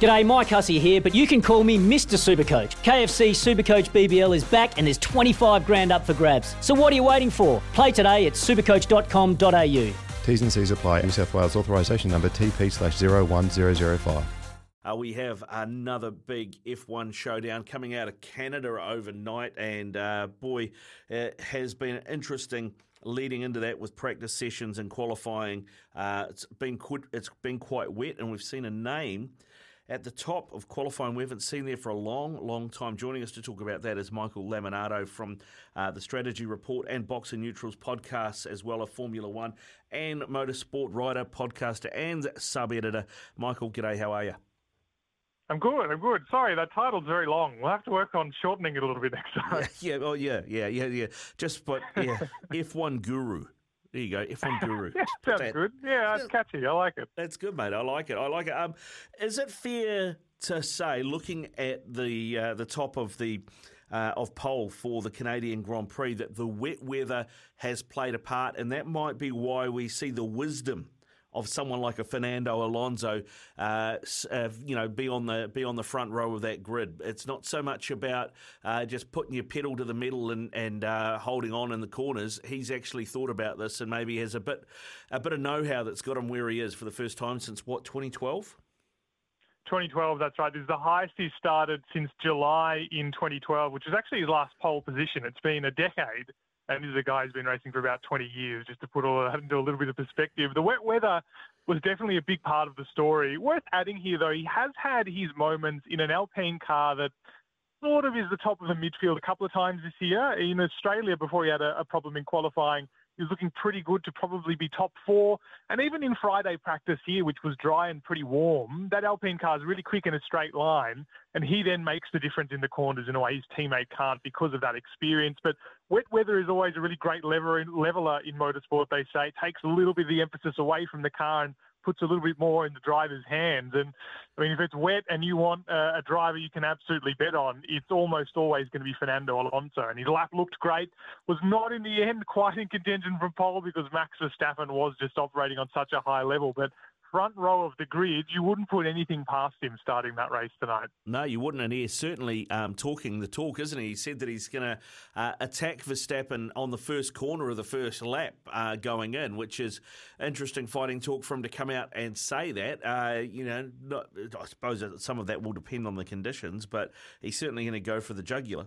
G'day, Mike Hussey here, but you can call me Mr. Supercoach. KFC Supercoach BBL is back and there's 25 grand up for grabs. So what are you waiting for? Play today at supercoach.com.au. T's and C's apply. New South Wales authorisation number TP slash 01005. Uh, we have another big F1 showdown coming out of Canada overnight, and uh, boy, it has been interesting leading into that with practice sessions and qualifying. Uh, it's been quite, it's been quite wet, and we've seen a name at the top of qualifying we haven't seen there for a long, long time. Joining us to talk about that is Michael Lamonato from uh, the Strategy Report and Boxing Neutrals podcasts, as well as Formula One and Motorsport writer, podcaster, and sub editor. Michael, g'day, how are you? I'm good. I'm good. Sorry, that title's very long. We'll have to work on shortening it a little bit next time. Yeah, yeah, oh yeah, yeah, yeah, yeah. Just but yeah, F1 guru. There you go, F1 Guru. yeah, sounds that. good. Yeah, it's catchy. I like it. That's good, mate. I like it. I like it. Um, is it fair to say, looking at the uh, the top of the uh, of pole for the Canadian Grand Prix, that the wet weather has played a part, and that might be why we see the wisdom of someone like a Fernando Alonso, uh, uh, you know, be on the be on the front row of that grid. It's not so much about uh, just putting your pedal to the middle and and uh, holding on in the corners. He's actually thought about this and maybe has a bit a bit of know how that's got him where he is for the first time since what 2012. 2012, that's right. This is the highest he's started since July in 2012, which is actually his last pole position. It's been a decade and he's a guy who's been racing for about 20 years, just to put all that into a little bit of perspective. The wet weather was definitely a big part of the story. Worth adding here, though, he has had his moments in an Alpine car that sort of is the top of the midfield a couple of times this year. In Australia, before he had a, a problem in qualifying, was looking pretty good to probably be top four. And even in Friday practice here, which was dry and pretty warm, that Alpine car is really quick in a straight line. And he then makes the difference in the corners in a way his teammate can't because of that experience. But wet weather is always a really great leveler in motorsport, they say. It takes a little bit of the emphasis away from the car and puts a little bit more in the driver's hands. And I mean, if it's wet and you want a, a driver you can absolutely bet on, it's almost always going to be Fernando Alonso. And his lap looked great, was not in the end quite in contention from pole because Max Verstappen was just operating on such a high level. But front row of the grid, you wouldn't put anything past him starting that race tonight. No, you wouldn't. And he's certainly um, talking the talk, isn't he? He said that he's going to uh, attack Verstappen on the first corner of the first lap uh, going in, which is interesting fighting talk for him to come out and say that. Uh, you know, not, I suppose some of that will depend on the conditions, but he's certainly going to go for the jugular.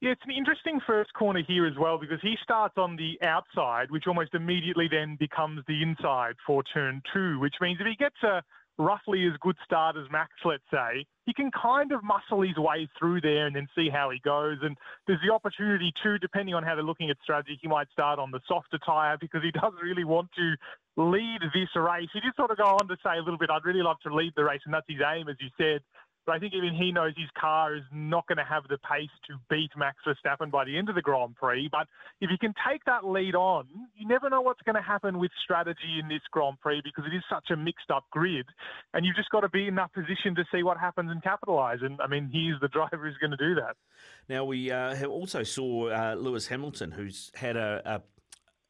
Yeah, it's an interesting first corner here as well because he starts on the outside, which almost immediately then becomes the inside for turn two, which means if he gets a roughly as good start as Max, let's say, he can kind of muscle his way through there and then see how he goes. And there's the opportunity too, depending on how they're looking at strategy, he might start on the softer tyre because he doesn't really want to lead this race. He just sort of go on to say a little bit, I'd really love to lead the race, and that's his aim, as you said. I think even he knows his car is not going to have the pace to beat Max Verstappen by the end of the Grand Prix. But if you can take that lead on, you never know what's going to happen with strategy in this Grand Prix because it is such a mixed up grid. And you've just got to be in that position to see what happens and capitalise. And I mean, he's the driver who's going to do that. Now, we uh, also saw uh, Lewis Hamilton, who's had a, a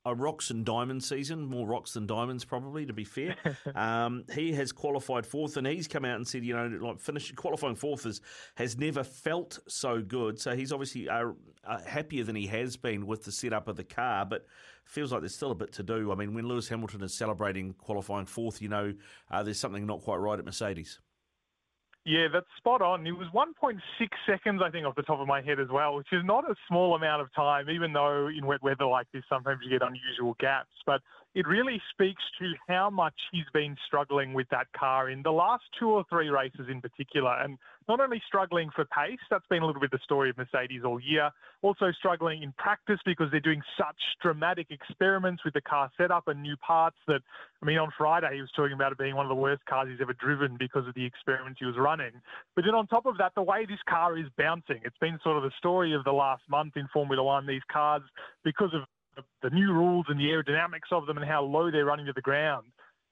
a rocks and diamonds season, more rocks than diamonds, probably to be fair. um, he has qualified fourth, and he's come out and said, you know, like finishing qualifying fourth is, has never felt so good. So he's obviously uh, uh, happier than he has been with the setup of the car, but feels like there's still a bit to do. I mean, when Lewis Hamilton is celebrating qualifying fourth, you know, uh, there's something not quite right at Mercedes. Yeah, that's spot on. It was 1.6 seconds, I think, off the top of my head as well, which is not a small amount of time, even though in wet weather like this, sometimes you get unusual gaps. But it really speaks to how much he's been struggling with that car in the last two or three races in particular. And not only struggling for pace, that's been a little bit the story of Mercedes all year, also struggling in practice because they're doing such dramatic experiments with the car setup and new parts that, I mean, on Friday he was talking about it being one of the worst cars he's ever driven because of the experiments he was running. But then on top of that, the way this car is bouncing, it's been sort of the story of the last month in Formula One, these cars, because of the new rules and the aerodynamics of them and how low they're running to the ground.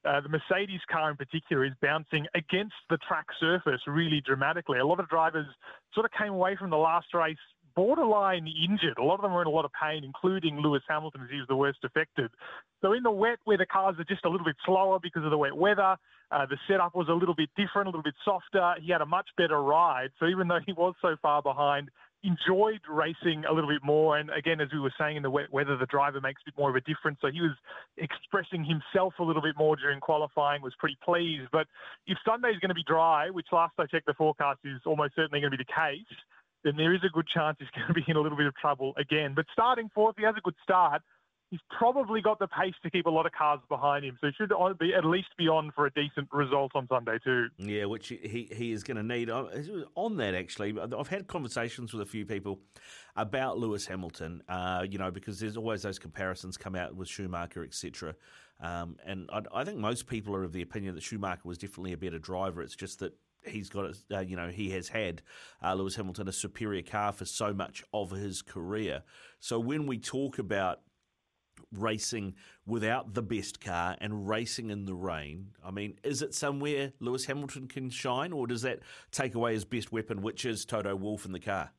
Uh, the Mercedes car in particular is bouncing against the track surface really dramatically. A lot of drivers sort of came away from the last race borderline injured. A lot of them were in a lot of pain, including Lewis Hamilton, as he was the worst affected. So in the wet, where the cars are just a little bit slower because of the wet weather, uh, the setup was a little bit different, a little bit softer. He had a much better ride. So even though he was so far behind, enjoyed racing a little bit more. And again, as we were saying in the wet weather, the driver makes a bit more of a difference. So he was expressing himself a little bit more during qualifying, was pretty pleased. But if Sunday is going to be dry, which last I checked the forecast is almost certainly going to be the case, then there is a good chance he's going to be in a little bit of trouble again. But starting fourth, he has a good start he's probably got the pace to keep a lot of cars behind him. So he should be at least be on for a decent result on Sunday too. Yeah, which he, he is going to need. On that, actually, I've had conversations with a few people about Lewis Hamilton, uh, you know, because there's always those comparisons come out with Schumacher, etc. Um, and I, I, think most people are of the opinion that Schumacher was definitely a better driver. It's just that he's got, uh, you know, he has had uh, Lewis Hamilton a superior car for so much of his career. So when we talk about racing without the best car and racing in the rain. I mean, is it somewhere Lewis Hamilton can shine, or does that take away his best weapon, which is Toto Wolff in the car?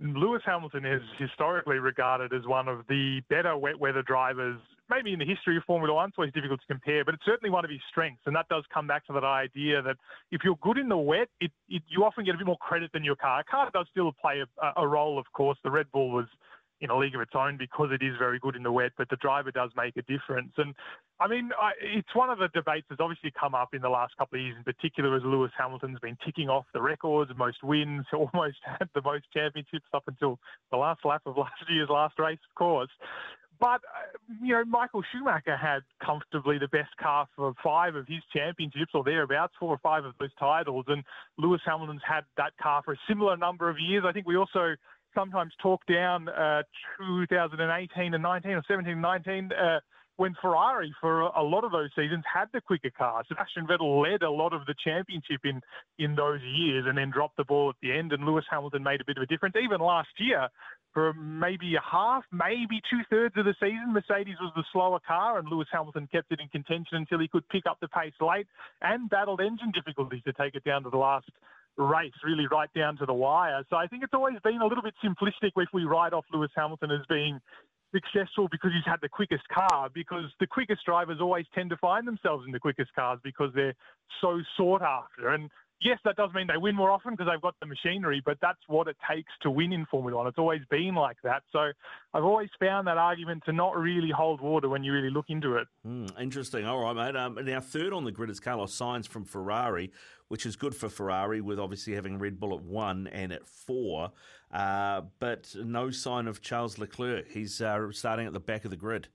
Lewis Hamilton is historically regarded as one of the better wet weather drivers, maybe in the history of Formula One. So it's always difficult to compare, but it's certainly one of his strengths. And that does come back to that idea that if you're good in the wet, it, it, you often get a bit more credit than your car. A car does still play a, a role, of course. The Red Bull was in a league of its own because it is very good in the wet, but the driver does make a difference. And I mean, I, it's one of the debates that's obviously come up in the last couple of years, in particular as Lewis Hamilton's been ticking off the records, most wins, almost had the most championships up until the last lap of last year's last race, of course. But, uh, you know, Michael Schumacher had comfortably the best car for five of his championships or thereabouts, four or five of those titles. And Lewis Hamilton's had that car for a similar number of years. I think we also sometimes talk down uh, 2018 and 19 or 17 and 19 uh, when Ferrari, for a lot of those seasons, had the quicker car. Sebastian Vettel led a lot of the championship in, in those years and then dropped the ball at the end, and Lewis Hamilton made a bit of a difference. Even last year, for maybe a half, maybe two thirds of the season, Mercedes was the slower car, and Lewis Hamilton kept it in contention until he could pick up the pace late and battled engine difficulties to take it down to the last race, really right down to the wire. So I think it's always been a little bit simplistic if we write off Lewis Hamilton as being successful because he's had the quickest car, because the quickest drivers always tend to find themselves in the quickest cars because they're so sought after. And yes, that does mean they win more often because they've got the machinery, but that's what it takes to win in Formula One. It's always been like that. So I've always found that argument to not really hold water when you really look into it. Mm, interesting. All right, mate. Um, now, third on the grid is Carlos Sainz from Ferrari, which is good for Ferrari with obviously having Red Bull at one and at four, uh, but no sign of Charles Leclerc. He's uh, starting at the back of the grid.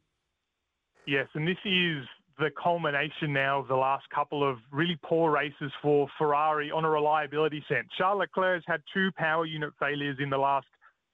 Yes, and this is the culmination now of the last couple of really poor races for Ferrari on a reliability sense. Charles Leclerc has had two power unit failures in the last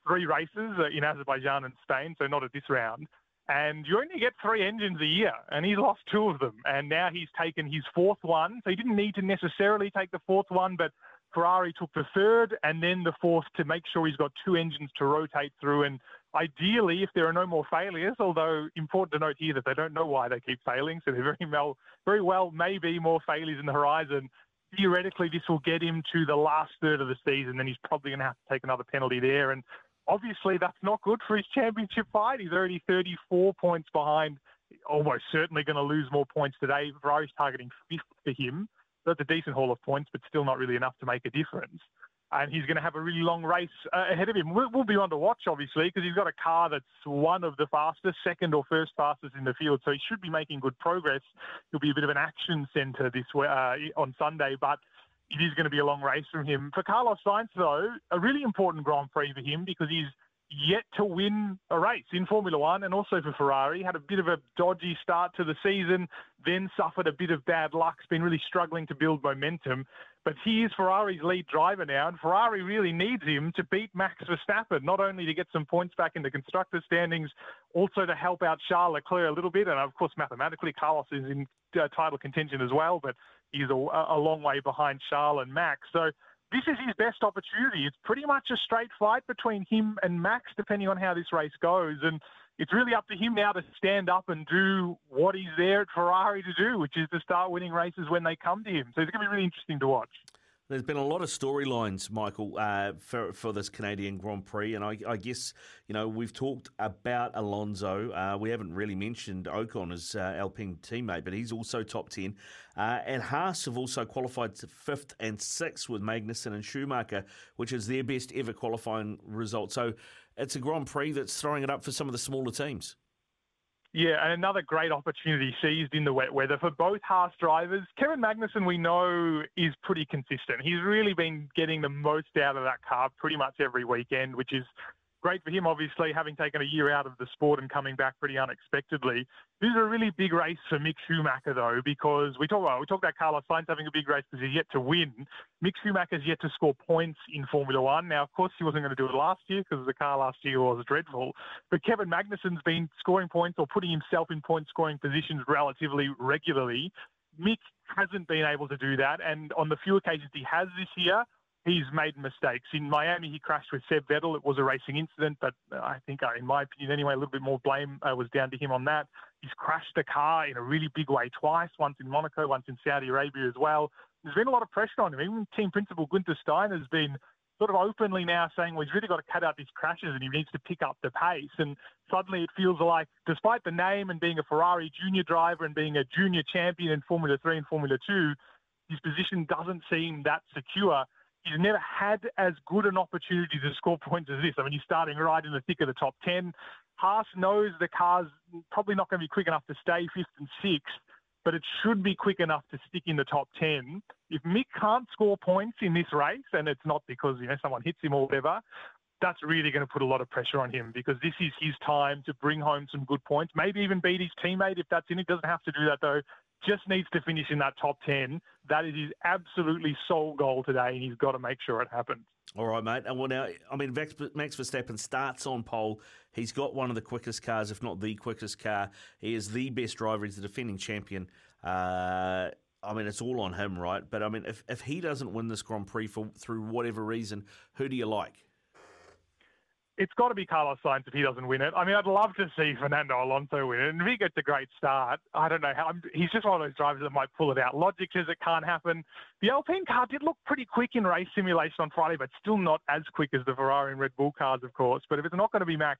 three races uh, in Azerbaijan and Spain, so not at this round. And you only get three engines a year, and he's lost two of them. And now he's taken his fourth one. So he didn't need to necessarily take the fourth one, but Ferrari took the third and then the fourth to make sure he's got two engines to rotate through. And ideally, if there are no more failures, although important to note here that they don't know why they keep failing, so there very well, very well may be more failures in the horizon. Theoretically, this will get him to the last third of the season, then he's probably going to have to take another penalty there. And obviously, that's not good for his championship fight. He's already 34 points behind, almost certainly going to lose more points today. Ferrari's targeting fifth for him. That's a decent haul of points, but still not really enough to make a difference and he's going to have a really long race uh, ahead of him. We'll, we'll, be on to watch, obviously, because he's got a car that's one of the fastest, second or first fastest in the field, so he should be making good progress. He'll be a bit of an action centre this uh, on Sunday, but it is going to be a long race from him. For Carlos Sainz, though, a really important Grand Prix for him because he's yet to win a race in Formula One and also for Ferrari. Had a bit of a dodgy start to the season, then suffered a bit of bad luck. Has been really struggling to build momentum. But he is Ferrari's lead driver now, and Ferrari really needs him to beat Max Verstappen, not only to get some points back in the constructor standings, also to help out Charles Leclerc a little bit. And of course, mathematically, Carlos is in uh, title contention as well, but he's a, a long way behind Charles and Max. So this is his best opportunity. It's pretty much a straight fight between him and Max, depending on how this race goes. And it's really up to him now to stand up and do what he's there at Ferrari to do, which is to start winning races when they come to him. So it's going to be really interesting to watch. There's been a lot of storylines, Michael, uh, for for this Canadian Grand Prix, and I, I, guess you know we've talked about Alonso. Uh, we haven't really mentioned Ocon as uh, Alpine teammate, but he's also top ten. Uh, and Haas have also qualified fifth and sixth with Magnussen and Schumacher, which is their best ever qualifying result. So it's a Grand Prix that's throwing it up for some of the smaller teams. Yeah, and another great opportunity seized in the wet weather for both Haas drivers. Kevin Magnussen, we know, is pretty consistent. He's really been getting the most out of that car pretty much every weekend, which is great for him, obviously, having taken a year out of the sport and coming back pretty unexpectedly. This is a really big race for Mick Schumacher, though, because we talk about we talk about Carlos Sainz having a big race because he's yet to win. Mick Schumacher's yet to score points in Formula One. Now, of course, he wasn't going to do it last year because the car last year was dreadful. But Kevin Magnussen's been scoring points or putting himself in point scoring positions relatively regularly. Mick hasn't been able to do that, and on the few occasions he has this year, he's made mistakes. In Miami, he crashed with Seb Vettel. It was a racing incident, but I think, uh, in my opinion anyway, a little bit more blame uh, was down to him on that. He's crashed the car in a really big way twice, once in Monaco, once in Saudi Arabia as well. There's been a lot of pressure on him. Even team principal Gunther Steiner has been sort of openly now saying, well, he's really got to cut out these crashes and he needs to pick up the pace. And suddenly it feels like, despite the name and being a Ferrari junior driver and being a junior champion in Formula 3 and Formula 2, his position doesn't seem that secure he's never had as good an opportunity to score points as this. I mean, he's starting right in the thick of the top 10. Haas knows the car's probably not going to be quick enough to stay fifth and sixth, but it should be quick enough to stick in the top 10. If Mick can't score points in this race, and it's not because, you know, someone hits him or whatever, that's really going to put a lot of pressure on him because this is his time to bring home some good points, maybe even beat his teammate if that's in it. Doesn't have to do that though just needs to finish in that top 10. That is his absolutely sole goal today, and he's got to make sure it happens. All right, mate. And well, now, I mean, Max Verstappen starts on pole. He's got one of the quickest cars, if not the quickest car. He is the best driver. He's the defending champion. Uh, I mean, it's all on him, right? But I mean, if, if he doesn't win this Grand Prix for through whatever reason, who do you like? It's got to be Carlos Sainz if he doesn't win it. I mean, I'd love to see Fernando Alonso win it. And if he gets a great start, I don't know how. He's just one of those drivers that might pull it out. Logic says it can't happen. The Alpine car did look pretty quick in race simulation on Friday, but still not as quick as the Ferrari and Red Bull cars, of course. But if it's not going to be Max,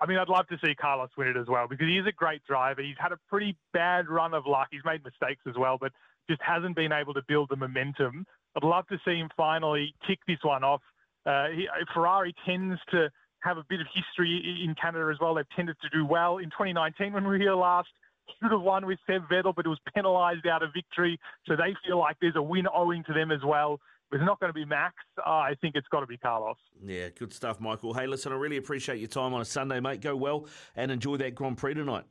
I mean, I'd love to see Carlos win it as well because he is a great driver. He's had a pretty bad run of luck. He's made mistakes as well, but just hasn't been able to build the momentum. I'd love to see him finally kick this one off. Uh, he, Ferrari tends to have a bit of history in Canada as well. They've tended to do well. In 2019, when we were here last, should have won with Seb Vettel, but it was penalised out of victory. So they feel like there's a win owing to them as well. It's not going to be Max. Uh, I think it's got to be Carlos. Yeah, good stuff, Michael. Hey, listen, I really appreciate your time on a Sunday, mate. Go well and enjoy that Grand Prix tonight.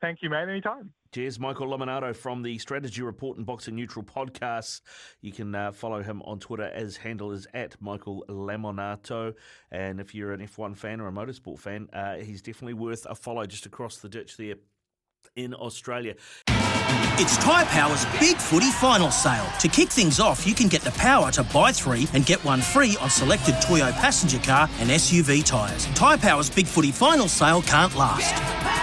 Thank you, mate. Anytime. Cheers, Michael Lamonato from the Strategy Report and Boxing Neutral podcast. You can uh, follow him on Twitter. His handle is at Michael Lamonato. And if you're an F1 fan or a motorsport fan, uh, he's definitely worth a follow just across the ditch there in Australia. It's Tyre Power's Big Footy Final Sale. To kick things off, you can get the power to buy three and get one free on selected Toyo passenger car and SUV tyres. Tyre Power's Big Footy Final Sale can't last.